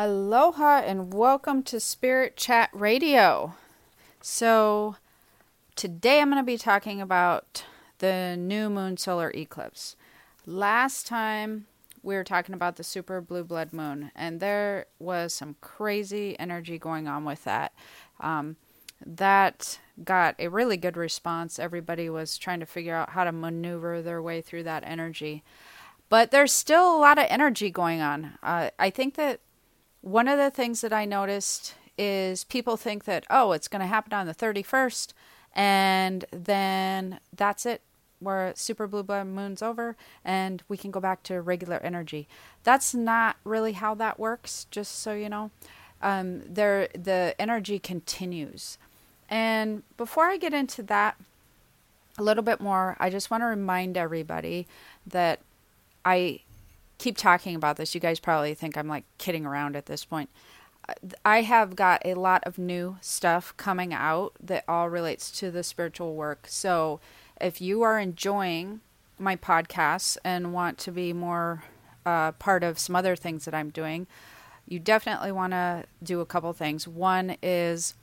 Aloha and welcome to Spirit Chat Radio. So, today I'm going to be talking about the new moon solar eclipse. Last time we were talking about the super blue blood moon, and there was some crazy energy going on with that. Um, that got a really good response. Everybody was trying to figure out how to maneuver their way through that energy. But there's still a lot of energy going on. Uh, I think that one of the things that I noticed is people think that, oh, it's going to happen on the 31st, and then that's it where super blue moon's over and we can go back to regular energy. That's not really how that works, just so you know. Um, there, the energy continues. And before I get into that a little bit more, I just want to remind everybody that I keep talking about this. You guys probably think I'm like kidding around at this point. I have got a lot of new stuff coming out that all relates to the spiritual work. So, if you are enjoying my podcasts and want to be more uh, part of some other things that I'm doing, you definitely want to do a couple things. One is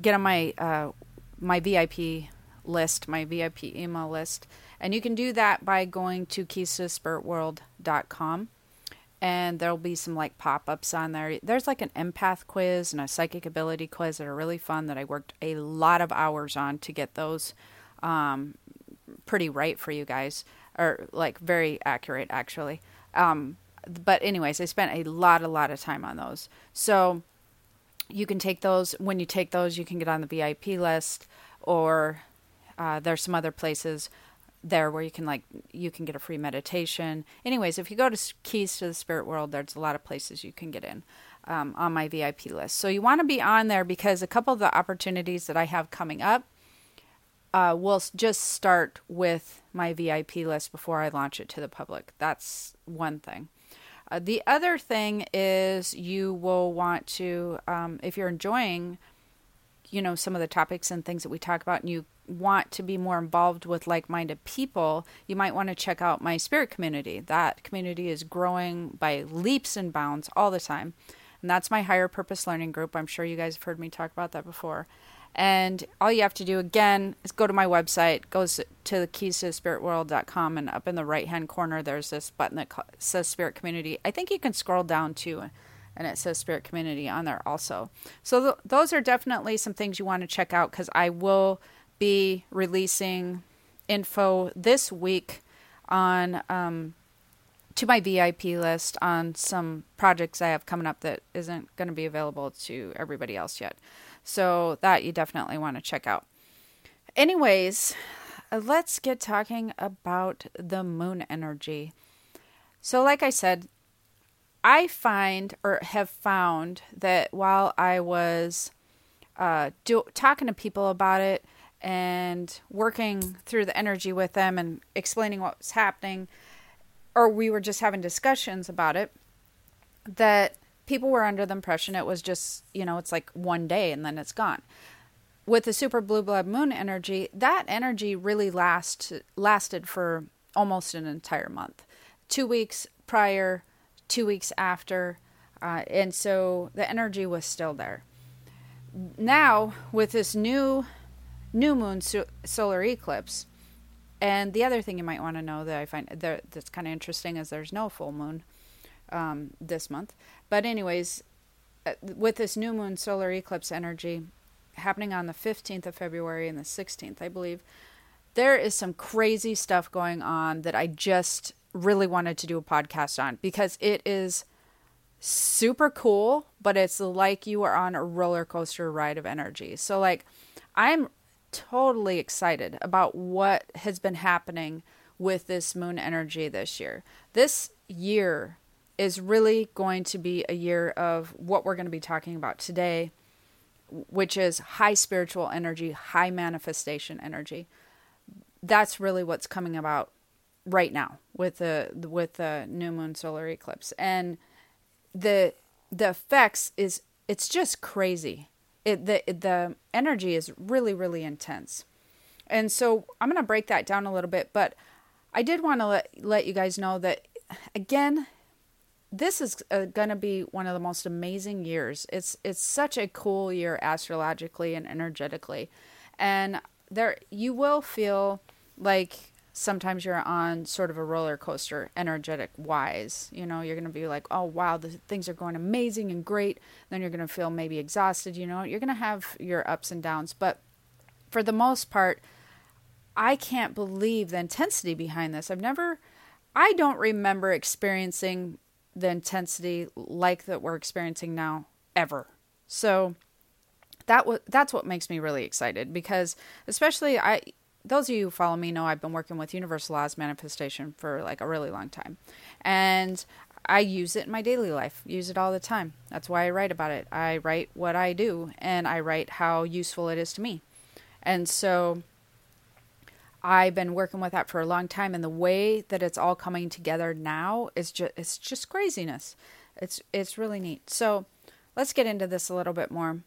get on my uh, my VIP list, my VIP email list, and you can do that by going to keys2spiritworld.com and there'll be some like pop-ups on there. There's like an empath quiz and a psychic ability quiz that are really fun that I worked a lot of hours on to get those um, pretty right for you guys, or like very accurate actually. Um, but anyways, I spent a lot, a lot of time on those. So you can take those. When you take those, you can get on the VIP list, or uh, there's some other places there where you can like you can get a free meditation. Anyways, if you go to Keys to the Spirit World, there's a lot of places you can get in. Um, on my VIP list. So you want to be on there because a couple of the opportunities that I have coming up uh, will just start with my VIP list before I launch it to the public. That's one thing. Uh, the other thing is you will want to, um, if you're enjoying, you know, some of the topics and things that we talk about, and you want to be more involved with like-minded people, you might want to check out my spirit community. That community is growing by leaps and bounds all the time, and that's my higher purpose learning group. I'm sure you guys have heard me talk about that before. And all you have to do again is go to my website, goes to the keys to spiritworld.com, and up in the right hand corner, there's this button that says Spirit Community. I think you can scroll down too, and it says Spirit Community on there also. So th- those are definitely some things you want to check out because I will be releasing info this week on um, to my VIP list on some projects I have coming up that isn't going to be available to everybody else yet. So that you definitely want to check out. Anyways, let's get talking about the moon energy. So, like I said, I find or have found that while I was uh, do, talking to people about it and working through the energy with them and explaining what was happening, or we were just having discussions about it, that people were under the impression it was just, you know, it's like one day and then it's gone. With the super blue blood moon energy, that energy really last lasted for almost an entire month. 2 weeks prior, 2 weeks after, uh, and so the energy was still there. Now, with this new new moon so- solar eclipse, and the other thing you might want to know that I find that, that's kind of interesting is there's no full moon um, this month. But, anyways, uh, with this new moon solar eclipse energy happening on the 15th of February and the 16th, I believe, there is some crazy stuff going on that I just really wanted to do a podcast on because it is super cool, but it's like you are on a roller coaster ride of energy. So, like, I'm totally excited about what has been happening with this moon energy this year. This year is really going to be a year of what we're going to be talking about today, which is high spiritual energy, high manifestation energy. That's really what's coming about right now with the with the new moon solar eclipse and the the effects is it's just crazy it the the energy is really really intense. And so i'm going to break that down a little bit but i did want to let let you guys know that again this is uh, going to be one of the most amazing years. It's it's such a cool year astrologically and energetically. And there you will feel like sometimes you're on sort of a roller coaster energetic wise you know you're going to be like oh wow the things are going amazing and great. Then you're going to feel maybe exhausted you know you're going to have your ups and downs. But for the most part i can't believe the intensity behind this. I've never i don't remember experiencing the intensity like that we're experiencing now ever. So that was that's what makes me really excited because especially I those of you who follow me know I've been working with universal laws manifestation for like a really long time. And I use it in my daily life, use it all the time. That's why I write about it. I write what I do and I write how useful it is to me. And so I've been working with that for a long time and the way that it's all coming together now is just it's just craziness. It's it's really neat. So, let's get into this a little bit more.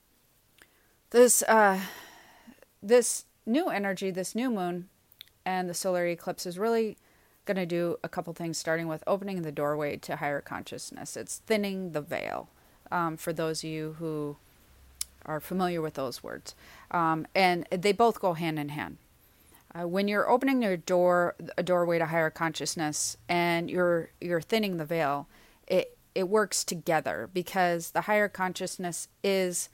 This uh this new energy, this new moon, and the solar eclipse is really going to do a couple things, starting with opening the doorway to higher consciousness. It's thinning the veil um, for those of you who are familiar with those words. Um, and they both go hand in hand. Uh, when you're opening your door, a doorway to higher consciousness, and you're you're thinning the veil, it it works together because the higher consciousness is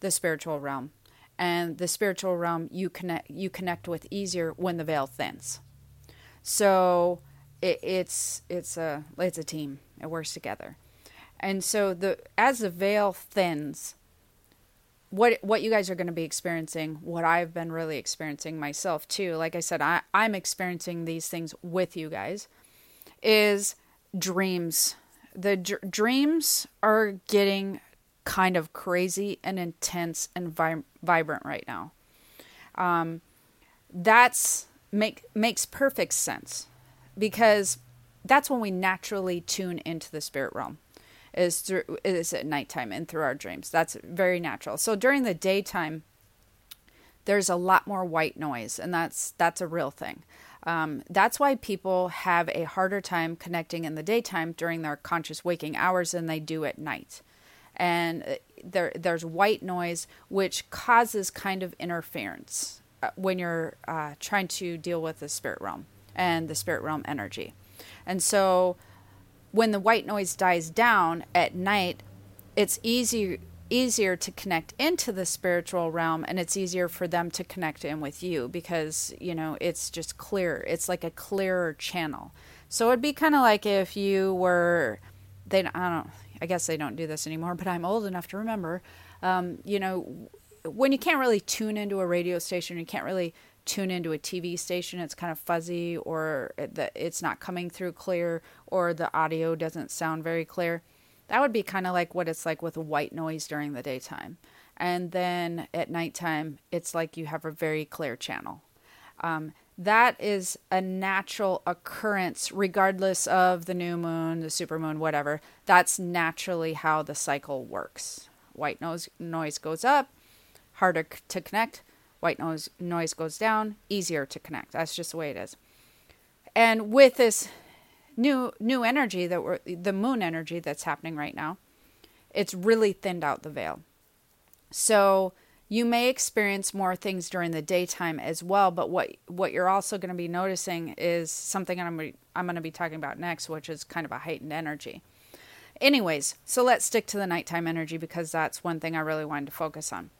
the spiritual realm and the spiritual realm you connect you connect with easier when the veil thins. So it, it's it's a it's a team. It works together, and so the as the veil thins, what what you guys are going to be experiencing, what I've been really experiencing myself too. Like I said, I I'm experiencing these things with you guys. Is dreams. The dr- dreams are getting kind of crazy and intense and vi- vibrant right now. Um, that's make makes perfect sense because that's when we naturally tune into the spirit realm is through is at nighttime and through our dreams. That's very natural. So during the daytime, there's a lot more white noise, and that's that's a real thing. Um, that's why people have a harder time connecting in the daytime during their conscious waking hours than they do at night and uh, there there's white noise which causes kind of interference uh, when you're uh, trying to deal with the spirit realm and the spirit realm energy. And so when the white noise dies down at night, it's easier easier to connect into the spiritual realm and it's easier for them to connect in with you because, you know, it's just clear. It's like a clearer channel. So it'd be kind of like if you were they I don't I guess they don't do this anymore, but I'm old enough to remember. Um, you know, when you can't really tune into a radio station, you can't really tune into a TV station, it's kind of fuzzy, or it's not coming through clear, or the audio doesn't sound very clear. That would be kind of like what it's like with white noise during the daytime. And then at nighttime, it's like you have a very clear channel. Um, that is a natural occurrence regardless of the new moon, the supermoon, whatever. That's naturally how the cycle works. White noise noise goes up, harder to connect. White noise noise goes down, easier to connect. That's just the way it is. And with this new new energy that we're the moon energy that's happening right now, it's really thinned out the veil. So you may experience more things during the daytime as well, but what what you're also going to be noticing is something I'm I'm going to be talking about next, which is kind of a heightened energy. Anyways, so let's stick to the nighttime energy because that's one thing I really wanted to focus on.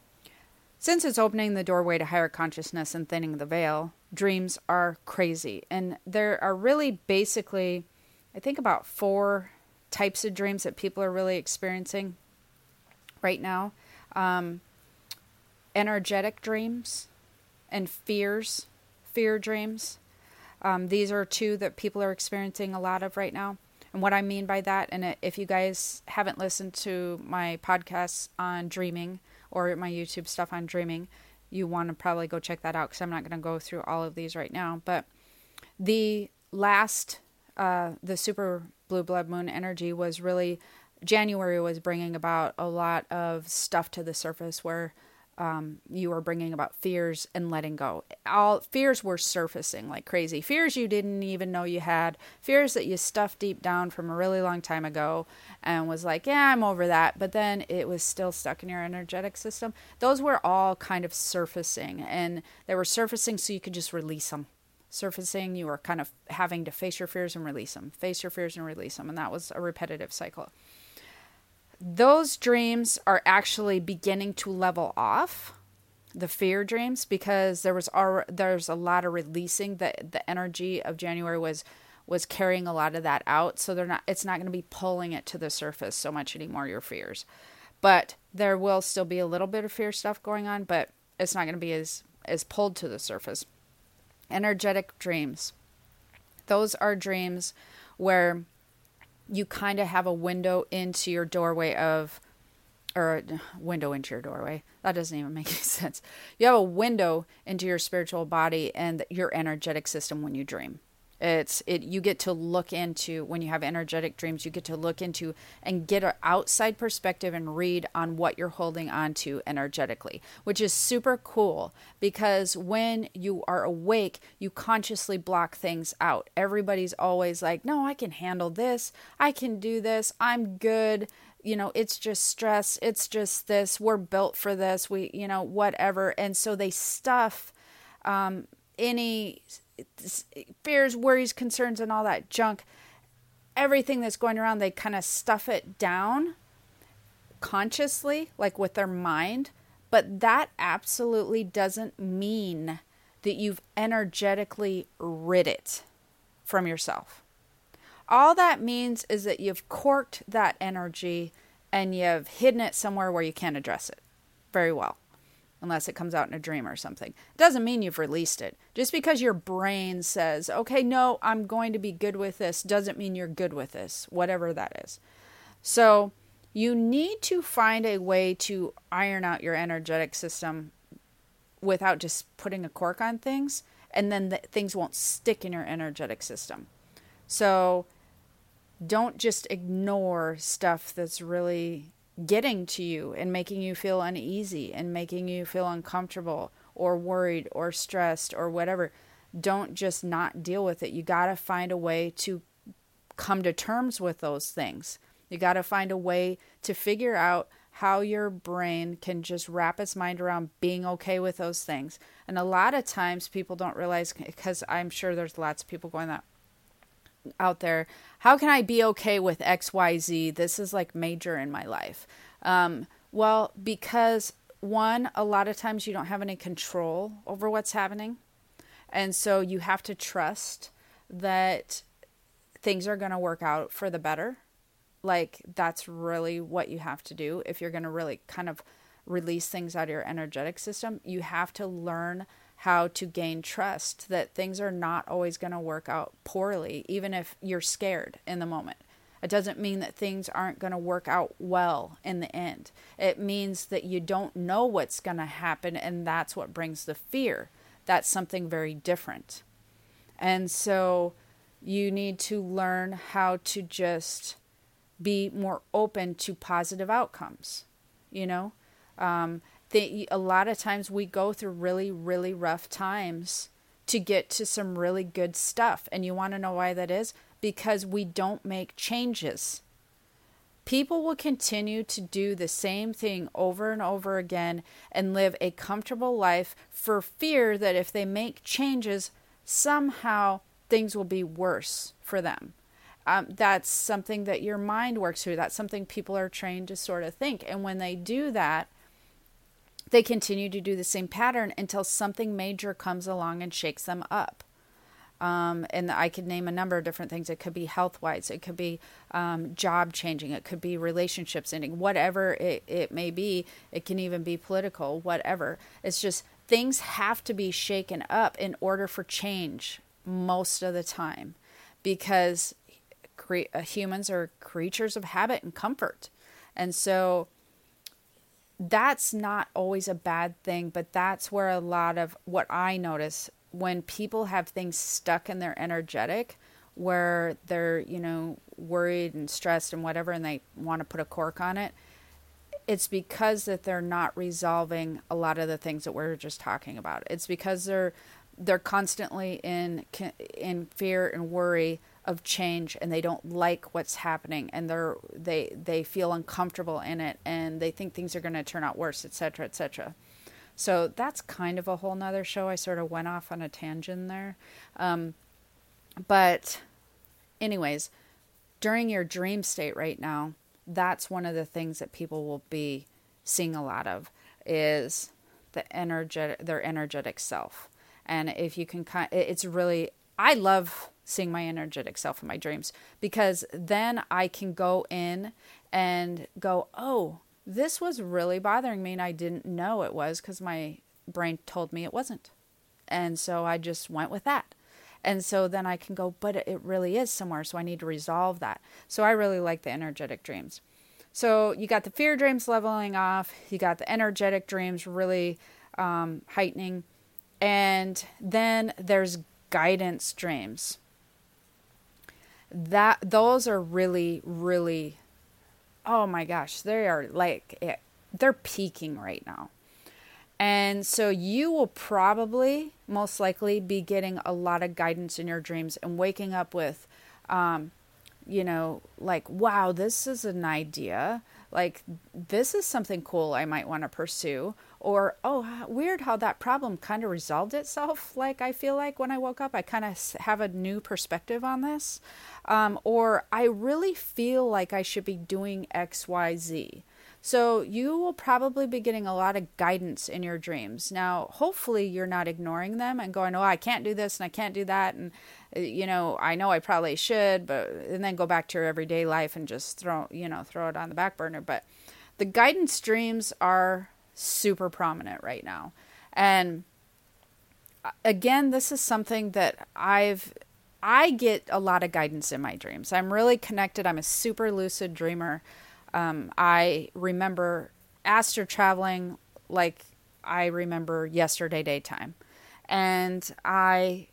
Since it's opening the doorway to higher consciousness and thinning the veil, dreams are crazy. And there are really basically, I think, about four types of dreams that people are really experiencing right now. Um, energetic dreams and fears, fear dreams. Um, these are two that people are experiencing a lot of right now. And what I mean by that, and if you guys haven't listened to my podcasts on dreaming or my YouTube stuff on dreaming, you want to probably go check that out because I'm not going to go through all of these right now. But the last, uh, the super blue blood moon energy was really January was bringing about a lot of stuff to the surface where um, you were bringing about fears and letting go. All fears were surfacing like crazy. Fears you didn't even know you had. Fears that you stuffed deep down from a really long time ago and was like, yeah, I'm over that. But then it was still stuck in your energetic system. Those were all kind of surfacing and they were surfacing so you could just release them. Surfacing, you were kind of having to face your fears and release them, face your fears and release them. And that was a repetitive cycle those dreams are actually beginning to level off the fear dreams because there was our, there's a lot of releasing the the energy of January was was carrying a lot of that out. So they're not it's not going to be pulling it to the surface so much anymore your fears. But there will still be a little bit of fear stuff going on but it's not going to be as as pulled to the surface. Energetic dreams. Those are dreams where you kind of have a window into your doorway of or uh, window into your doorway. That doesn't even make any sense. You have a window into your spiritual body and your energetic system when you dream. It's it you get to look into when you have energetic dreams, you get to look into and get an outside perspective and read on what you're holding on to energetically, which is super cool because when you are awake, you consciously block things out. Everybody's always like, "No, I can handle this. I can do this. I'm good." you know it's just stress it's just this we're built for this we you know whatever and so they stuff um, any fears, worries, concerns, and all that junk, everything that's going around, they kind of stuff it down consciously, like with their mind. But that absolutely doesn't mean that you've energetically rid it from yourself. All that means is that you've corked that energy and you've hidden it somewhere where you can't address it very well unless it comes out in a dream or something. It doesn't mean you've released it. Just because your brain says, okay, no, I'm going to be good with this, doesn't mean you're good with this, whatever that is. So you need to find a way to iron out your energetic system without just putting a cork on things, and then the, things won't stick in your energetic system. So don't just ignore stuff that's really getting to you and making you feel uneasy and making you feel uncomfortable or worried or stressed or whatever. Don't just not deal with it. You got to find a way to come to terms with those things. You got to find a way to figure out how your brain can just wrap its mind around being okay with those things. And a lot of times people don't realize because I'm sure there's lots of people going that out there how can i be okay with xyz this is like major in my life. Um, well because one a lot of times you don't have any control over what's happening and so you have to trust that things are going to work out for the better. Like that's really what you have to do if you're going to really kind of release things out of your energetic system. You have to learn how to gain trust that things are not always going to work out poorly, even if you're scared in the moment. It doesn't mean that things aren't going to work out well in the end. It means that you don't know what's going to happen, and that's what brings the fear. That's something very different. And so you need to learn how to just be more open to positive outcomes, you know? Um, a lot of times we go through really, really rough times to get to some really good stuff. And you want to know why that is? Because we don't make changes. People will continue to do the same thing over and over again and live a comfortable life for fear that if they make changes, somehow things will be worse for them. Um, that's something that your mind works through. That's something people are trained to sort of think. And when they do that, they continue to do the same pattern until something major comes along and shakes them up. Um, and I could name a number of different things. It could be health wise, it could be um, job changing, it could be relationships ending, whatever it, it may be. It can even be political, whatever. It's just things have to be shaken up in order for change most of the time because cre- uh, humans are creatures of habit and comfort. And so that's not always a bad thing, but that's where a lot of what I notice when people have things stuck in their energetic where they're, you know, worried and stressed and whatever and they want to put a cork on it, it's because that they're not resolving a lot of the things that we're just talking about. It's because they're they're constantly in in fear and worry of change and they don't like what's happening and they're they they feel uncomfortable in it and they think things are going to turn out worse etc etc so that's kind of a whole nother show. I sort of went off on a tangent there. Um, but anyways during your dream state right now that's one of the things that people will be seeing a lot of is the energetic their energetic self. And if you can kind it's really i love seeing my energetic self in my dreams because then I can go in and go, oh, this was really bothering me and I didn't know it was because my brain told me it wasn't. And so I just went with that. And so then I can go, but it really is somewhere. So I need to resolve that. So I really like the energetic dreams. So you got the fear dreams leveling off, you got the energetic dreams really um, heightening. And then there's guidance dreams that those are really really oh my gosh they are like it, they're peaking right now. And so you will probably most likely be getting a lot of guidance in your dreams and waking up with um, you know like wow this is an idea. Like this is something cool i might want to pursue or oh weird how that problem kind of resolved itself. Like i feel like when i woke up i kind of have a new perspective on this um, or i really feel like i should be doing xyz so you will probably be getting a lot of guidance in your dreams. Now hopefully you're not ignoring them and going oh i can't do this and i can't do that and uh, you know i know i probably should but and then go back to your everyday life and just throw you know throw it on the back burner. But the guidance dreams are super prominent right now. And uh, again, this is something that I've I get a lot of guidance in my dreams. I'm really connected. I'm a super lucid dreamer. Um, I remember astral traveling like I remember yesterday daytime. And I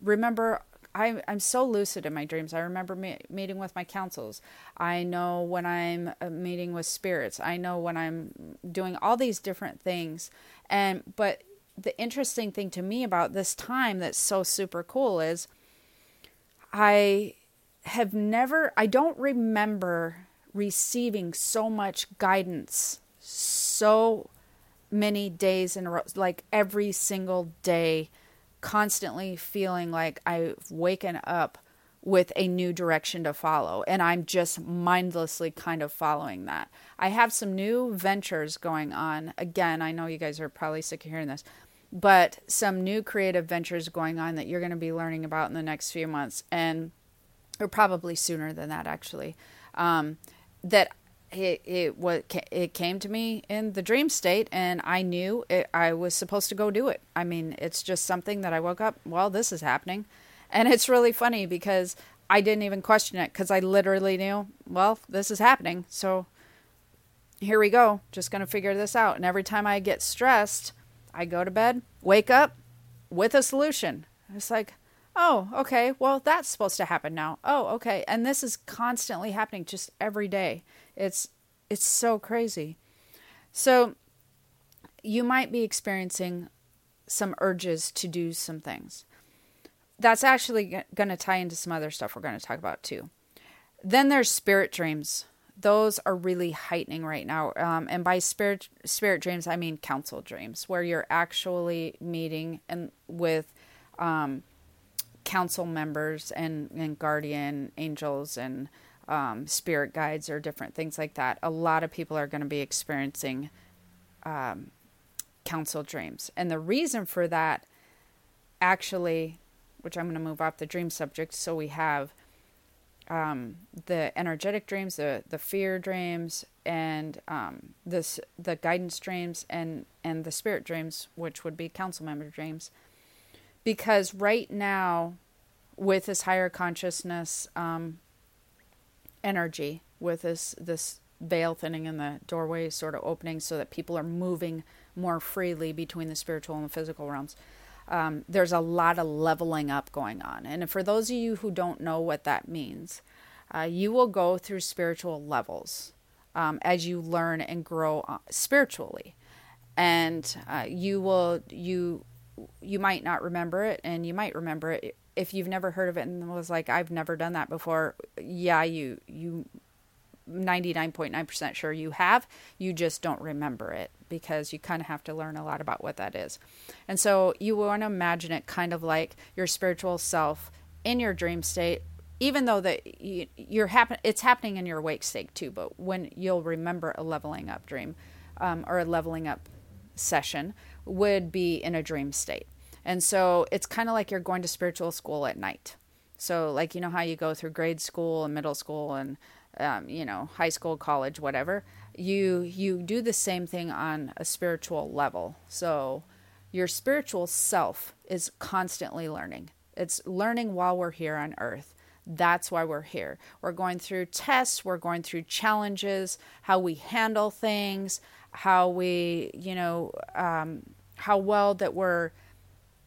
remember I, I'm so lucid in my dreams. I remember me, meeting with my councils. I know when I'm uh, meeting with spirits. I know when I'm doing all these different things. And but the interesting thing to me about this time that's so super cool is I have never I don't remember receiving so much guidance so many days in a row like every single day constantly feeling like I've waken up with a new direction to follow and I'm just mindlessly kind of following that. I have some new ventures going on. Again, I know you guys are probably sick of hearing this, but some new creative ventures going on that you're going to be learning about in the next few months and or probably sooner than that actually. Um, that it it what it came to me in the dream state and I knew it, I was supposed to go do it. I mean, it's just something that I woke up, well, this is happening. And it's really funny because I didn't even question it cuz I literally knew, well, this is happening. So here we go. Just going to figure this out. And every time I get stressed, I go to bed, wake up with a solution. It's like, oh, okay, well, that's supposed to happen now. Oh, okay. And this is constantly happening just every day. It's it's so crazy. So you might be experiencing some urges to do some things. That's actually going to tie into some other stuff we're going to talk about too. Then there's spirit dreams. Those are really heightening right now. Um, and by spirit spirit dreams, I mean council dreams, where you're actually meeting and with um, council members and, and guardian angels and um, spirit guides or different things like that, a lot of people are going to be experiencing um, council dreams. And the reason for that, actually, which I'm going to move off the dream subject, so we have um, the energetic dreams, the the fear dreams, and um, this the guidance dreams, and and the spirit dreams, which would be council member dreams, because right now, with this higher consciousness um, energy with this this veil thinning in the doorway sort of opening so that people are moving more freely between the spiritual and the physical realms. Um, there's a lot of leveling up going on. And for those of you who don't know what that means, uh, you will go through spiritual levels um, as you learn and grow uh, spiritually. And uh, you will, you, you might not remember it, and you might remember it if you've never heard of it and was like, I've never done that before. Yeah, you, you 99.9% sure you have. You just don't remember it because you kind of have to learn a lot about what that is. And so you want to imagine it kind of like your spiritual self in your dream state even though that you, you're happen it's happening in your awake state too but when you'll remember a leveling up dream um, or a leveling up session would be in a dream state and so it's kind of like you're going to spiritual school at night so like you know how you go through grade school and middle school and um, you know, high school, college, whatever, you you do the same thing on a spiritual level. So your spiritual self is constantly learning. It's learning while we're here on earth. That's why we're here. We're going through tests, we're going through challenges, how we handle things, how we, you know, um, how well that we're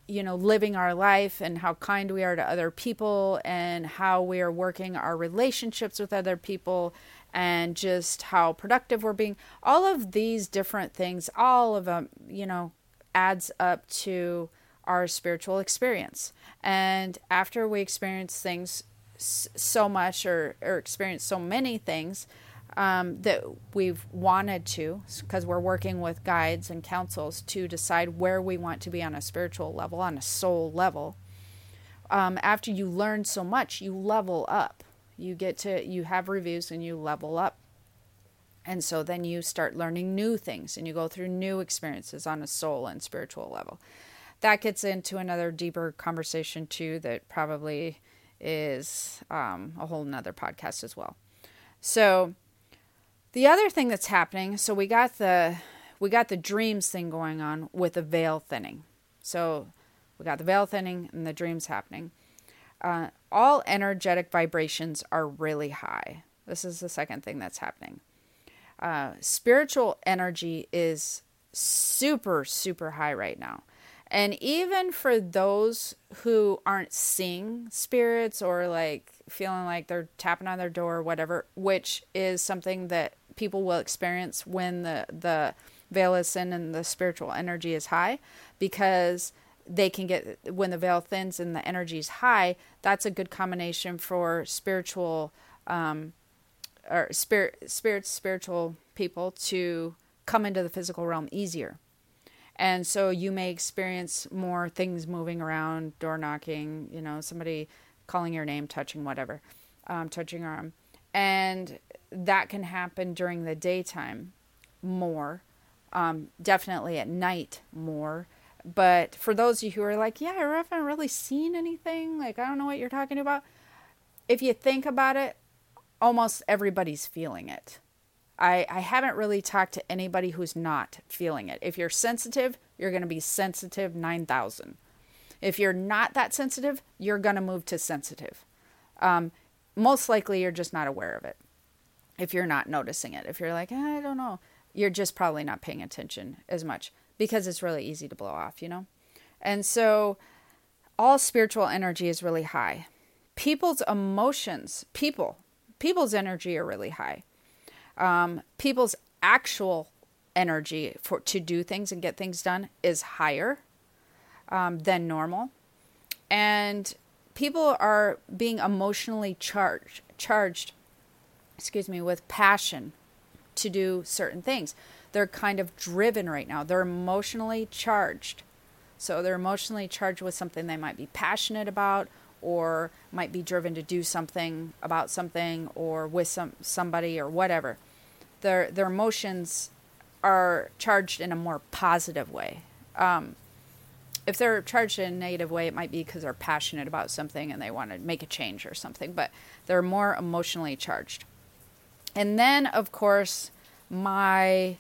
you know, living our life and how kind we are to other people and how we are working our relationships with other people and just how productive we're being. All of these different things, all of them, you know, adds up to our spiritual experience. And after we experience things so much or, or experience so many things, um, that we've wanted to, because we're working with guides and councils to decide where we want to be on a spiritual level, on a soul level. Um, after you learn so much, you level up. You get to, you have reviews and you level up. And so then you start learning new things and you go through new experiences on a soul and spiritual level. That gets into another deeper conversation, too, that probably is um, a whole nother podcast as well. So, the other thing that's happening, so we got the we got the dreams thing going on with the veil thinning. So we got the veil thinning and the dreams happening. Uh, all energetic vibrations are really high. This is the second thing that's happening. Uh, spiritual energy is super, super high right now. And even for those who aren't seeing spirits or like feeling like they're tapping on their door or whatever, which is something that people will experience when the the veil is thin and the spiritual energy is high because they can get when the veil thins and the energy is high that's a good combination for spiritual um, or spirit spirits spiritual people to come into the physical realm easier and so you may experience more things moving around door knocking you know somebody calling your name touching whatever um, touching arm and that can happen during the daytime more, um, definitely at night more. But for those of you who are like, yeah, I haven't really seen anything, like, I don't know what you're talking about. If you think about it, almost everybody's feeling it. I, I haven't really talked to anybody who's not feeling it. If you're sensitive, you're going to be sensitive 9,000. If you're not that sensitive, you're going to move to sensitive. Um, most likely, you're just not aware of it if you're not noticing it. If you're like, eh, I don't know, you're just probably not paying attention as much because it's really easy to blow off, you know? And so all spiritual energy is really high. People's emotions, people, people's energy are really high. Um, people's actual energy for to do things and get things done is higher um, than normal, and people are being emotionally charged charged excuse me, with passion to do certain things. They're kind of driven right now. They're emotionally charged. So they're emotionally charged with something they might be passionate about or might be driven to do something about something or with some somebody or whatever. Their their emotions are charged in a more positive way. Um, if they're charged in a negative way, it might be because they're passionate about something and they want to make a change or something, but they're more emotionally charged. And then, of course, my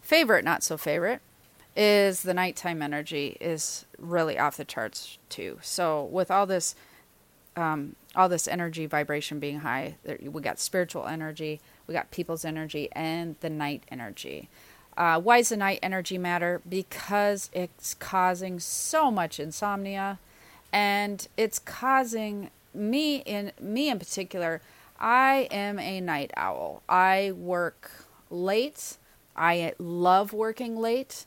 favorite, not so favorite, is the nighttime energy is really off the charts too. So with all this um, all this energy vibration being high. We got spiritual energy, we got people's energy, and the night energy. Uh, why does the night energy matter? Because it's causing so much insomnia, and it's causing me in me in particular. I am a night owl. I work late. I love working late.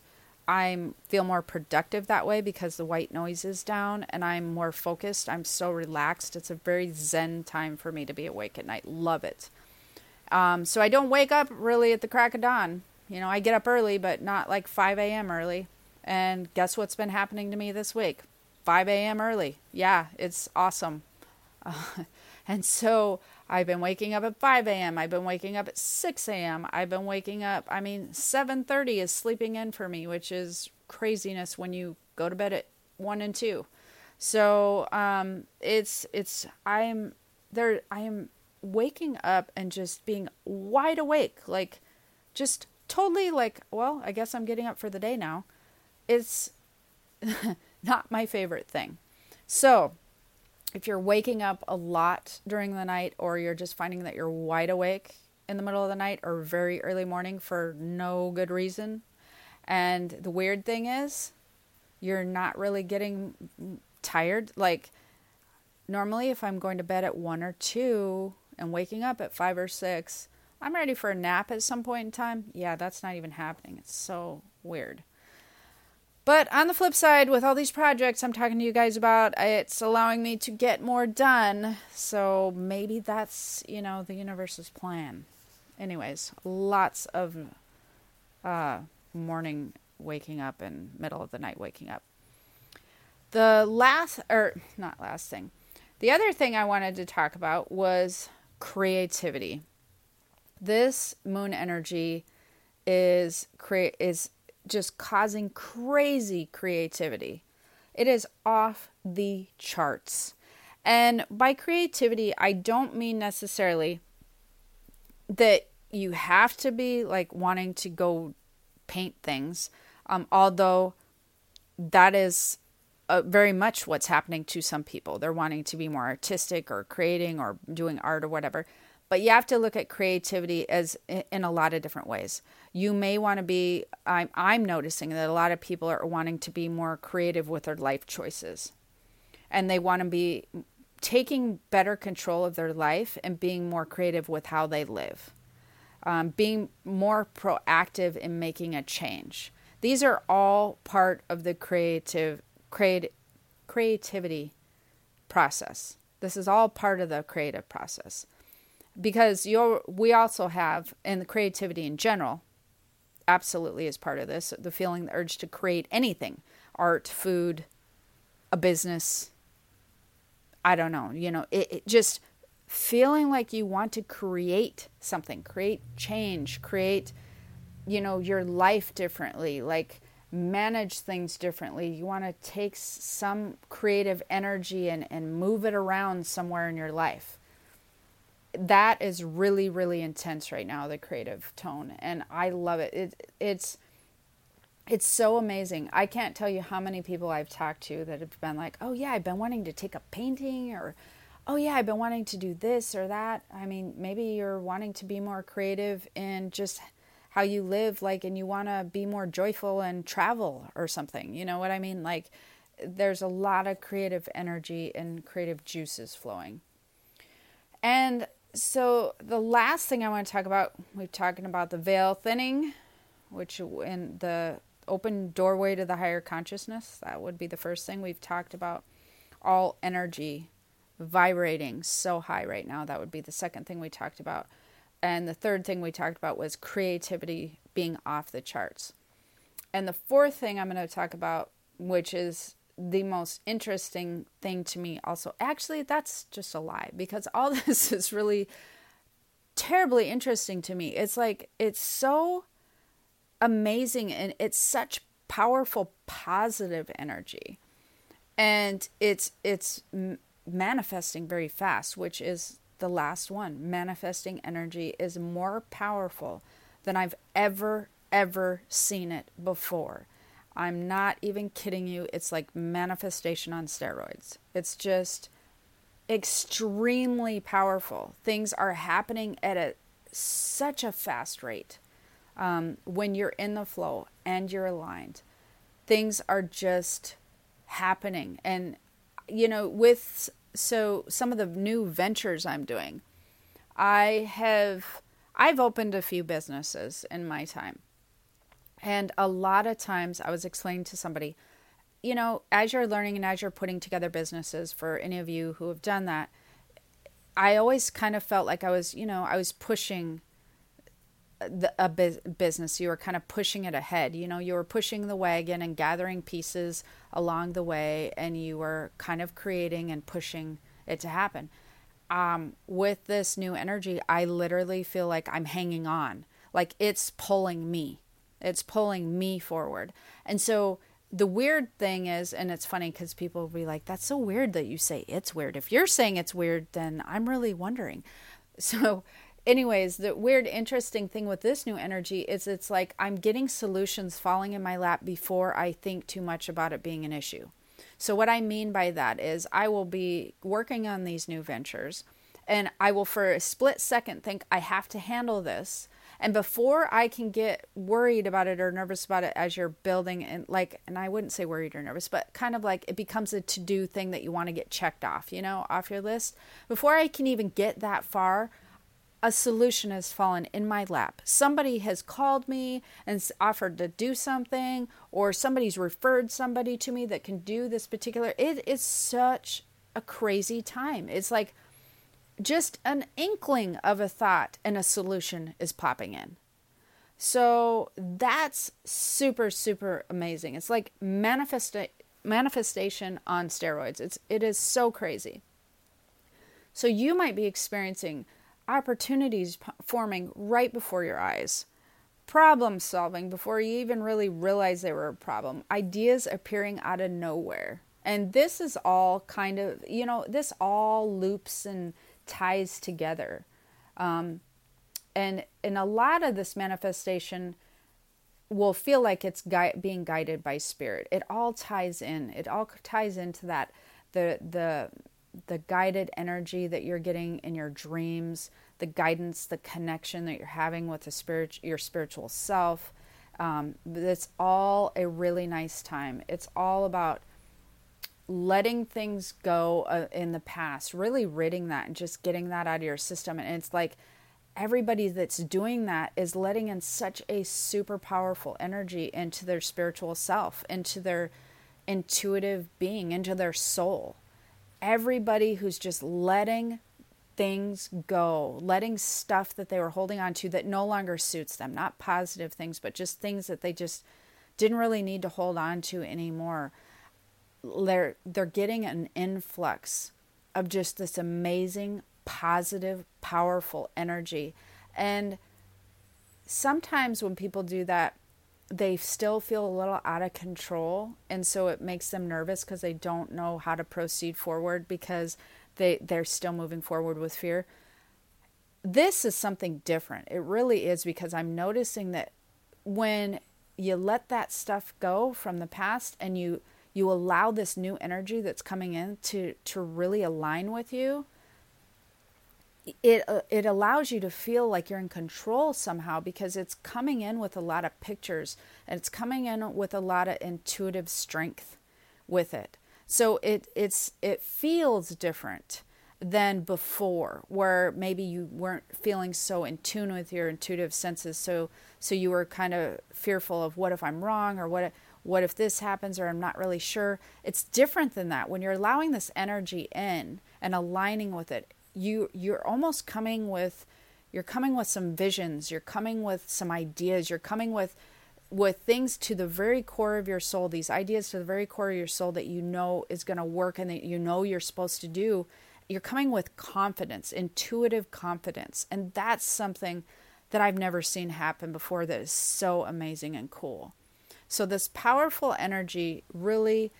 I feel more productive that way because the white noise is down and I'm more focused. I'm so relaxed. It's a very zen time for me to be awake at night. Love it. Um, so I don't wake up really at the crack of dawn. You know, I get up early, but not like 5 a.m. early. And guess what's been happening to me this week? 5 a.m. early. Yeah, it's awesome. Uh, and so I've been waking up at 5 a.m. I've been waking up at 6 a.m. I've been waking up. I mean, 7:30 is sleeping in for me, which is craziness when you go to bed at one and two. So um, it's it's I'm there. I am waking up and just being wide awake, like just totally like. Well, I guess I'm getting up for the day now. It's not my favorite thing. So if you're waking up a lot during the night or you're just finding that you're wide awake in the middle of the night or very early morning for no good reason. And the weird thing is, you're not really getting tired. Like, normally, if I'm going to bed at one or two and waking up at five or six, I'm ready for a nap at some point in time. Yeah, that's not even happening. It's so weird. But on the flip side, with all these projects I'm talking to you guys about, it's allowing me to get more done. So maybe that's, you know, the universe's plan. Anyways, lots of uh, morning waking up and middle of the night waking up. The last, or not last thing, the other thing I wanted to talk about was creativity. This moon energy is create is just causing crazy creativity. It is off the charts. And by creativity, I don't mean necessarily that you have to be like wanting to go paint things, um, although that is uh, very much what's happening to some people. They're wanting to be more artistic or creating or doing art or whatever. But you have to look at creativity as in a lot of different ways. You may want to be I'm I'm noticing that a lot of people are wanting to be more creative with their life choices. And they want to be taking better control of their life and being more creative with how they live. Um, being more proactive in making a change. These are all part of the creative create, creativity process. This is all part of the creative process because you're we also have and the creativity in general absolutely is part of this the feeling the urge to create anything art food a business i don't know you know it, it just feeling like you want to create something create change create you know your life differently like manage things differently. You want to take some creative energy and, and move it around somewhere in your life that is really really intense right now the creative tone and i love it. it it's it's so amazing. I can't tell you how many people i've talked to that have been like oh yeah i've been wanting to take up painting or oh yeah i've been wanting to do this or that. I mean maybe you're wanting to be more creative in just how you live like and you want to be more joyful and travel or something you know what i mean? Like there's a lot of creative energy and creative juices flowing. And so the last thing I want to talk about, we're talking about the veil thinning, which in the open doorway to the higher consciousness, that would be the first thing we've talked about. All energy vibrating so high right now, that would be the second thing we talked about. And the third thing we talked about was creativity being off the charts. And the fourth thing I'm going to talk about, which is the most interesting thing to me also. Actually that's just a lie because all this is really terribly interesting to me. It's like it's so amazing and it's such powerful positive energy. And it's it's manifesting very fast which is the last one. Manifesting energy is more powerful than i've ever ever seen it before I'm not even kidding you. It's like manifestation on steroids. It's just extremely powerful. Things are happening at a such a fast rate um, when you're in the flow and you're aligned. Things are just happening, and you know, with so some of the new ventures I'm doing, I have I've opened a few businesses in my time. And a lot of times I was explaining to somebody, you know, as you're learning and as you're putting together businesses for any of you who have done that, I always kind of felt like I was, you know, I was pushing the, a business. You were kind of pushing it ahead. You know, you were pushing the wagon and gathering pieces along the way, and you were kind of creating and pushing it to happen. Um, with this new energy, I literally feel like I'm hanging on, like it's pulling me. It's pulling me forward. And so the weird thing is, and it's funny because people will be like, that's so weird that you say it's weird. If you're saying it's weird, then I'm really wondering. So, anyways, the weird, interesting thing with this new energy is it's like I'm getting solutions falling in my lap before I think too much about it being an issue. So, what I mean by that is I will be working on these new ventures and I will, for a split second, think I have to handle this and before I can get worried about it or nervous about it as you're building and like and I wouldn't say worried or nervous, but kind of like it becomes a to-do thing that you want to get checked off, you know, off your list. Before I can even get that far, a solution has fallen in my lap. Somebody has called me and offered to do something, or somebody's referred somebody to me that can do this particular. It is such a crazy time. It's like just an inkling of a thought and a solution is popping in. So that's super super amazing. It's like manifesta- manifestation on steroids. It's it is so crazy. So you might be experiencing opportunities p- forming right before your eyes. Problem solving before you even really realize they were a problem. Ideas appearing out of nowhere. And this is all kind of, you know, this all loops and ties together. Um, and and a lot of this manifestation will feel like it's gui- being guided by spirit. It all ties in. It all ties into that the the the guided energy that you're getting in your dreams, the guidance, the connection that you're having with the spirit, your spiritual self. Um, it's all a really nice time. It's all about letting things go uh, in the past, really ridding that and just getting that out of your system. And it's like everybody that's doing that is letting in such a super powerful energy into their spiritual self, into their intuitive being, into their soul. Everybody who's just letting things go, letting stuff that they were holding on to that no longer suits them, not positive things, but just things that they just didn't really need to hold on to anymore they're they're getting an influx of just this amazing positive powerful energy. And sometimes when people do that they still feel a little out of control. And so it makes them nervous because they don't know how to proceed forward because they they're still moving forward with fear. This is something different. It really is because i'm noticing that when you let that stuff go from the past and you you allow this new energy that's coming in to to really align with you it uh, it allows you to feel like you're in control somehow because it's coming in with a lot of pictures and it's coming in with a lot of intuitive strength with it. So it it's it feels different than before where maybe you weren't feeling so in tune with your intuitive senses. So so you were kind of fearful of what if i'm wrong or what what if this happens or I'm not really sure. It's different than that. When you're allowing this energy in and aligning with it, you you're almost coming with you're coming with some visions, you're coming with some ideas, you're coming with with things to the very core of your soul, these ideas to the very core of your soul that you know is going to work and that you know you're supposed to do. You're coming with confidence, intuitive confidence. And that's something that I've never seen happen before that is so amazing and cool. So, this powerful energy really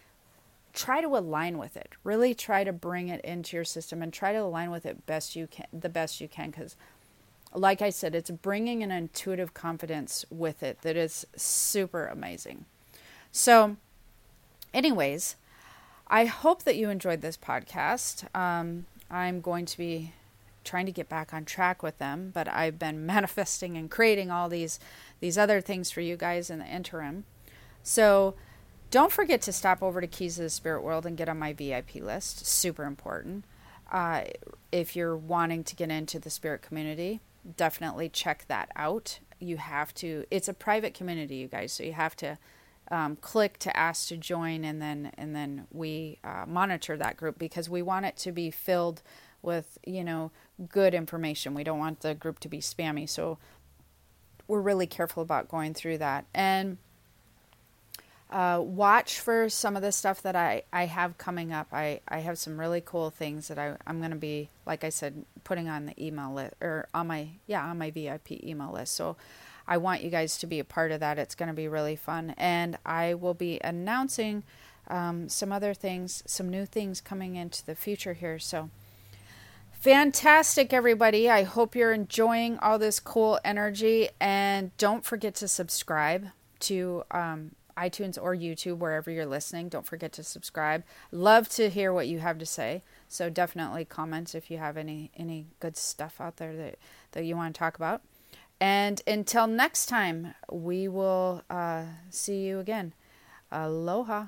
try to align with it. Really try to bring it into your system and try to align with it best you can, the best you can, because, like I said, it's bringing an intuitive confidence with it that is super amazing. So, anyways, I hope that you enjoyed this podcast. Um, I'm going to be trying to get back on track with them, but I've been manifesting and creating all these these other things for you guys in the interim. So don't forget to stop over to Keys of the Spirit World and get on my VIP list. Super important. Uh, if you're wanting to get into the spirit community, definitely check that out. You have to. It's a private community, you guys, so you have to um, click to ask to join, and then and then we uh, monitor that group because we want it to be filled with you know good information. We don't want the group to be spammy, so we're really careful about going through that. And uh, watch for some of the stuff that I, I have coming up. I, I have some really cool things that I, I'm going to be, like I said, putting on the email list or on my, yeah, on my VIP email list. So I want you guys to be a part of that. It's going to be really fun. And I will be announcing um, some other things, some new things coming into the future here. So fantastic, everybody. I hope you're enjoying all this cool energy. And don't forget to subscribe to um, iTunes or YouTube, wherever you're listening. Don't forget to subscribe. Love to hear what you have to say. So definitely comment if you have any any good stuff out there that that you want to talk about. And until next time, we will uh, see you again. Aloha.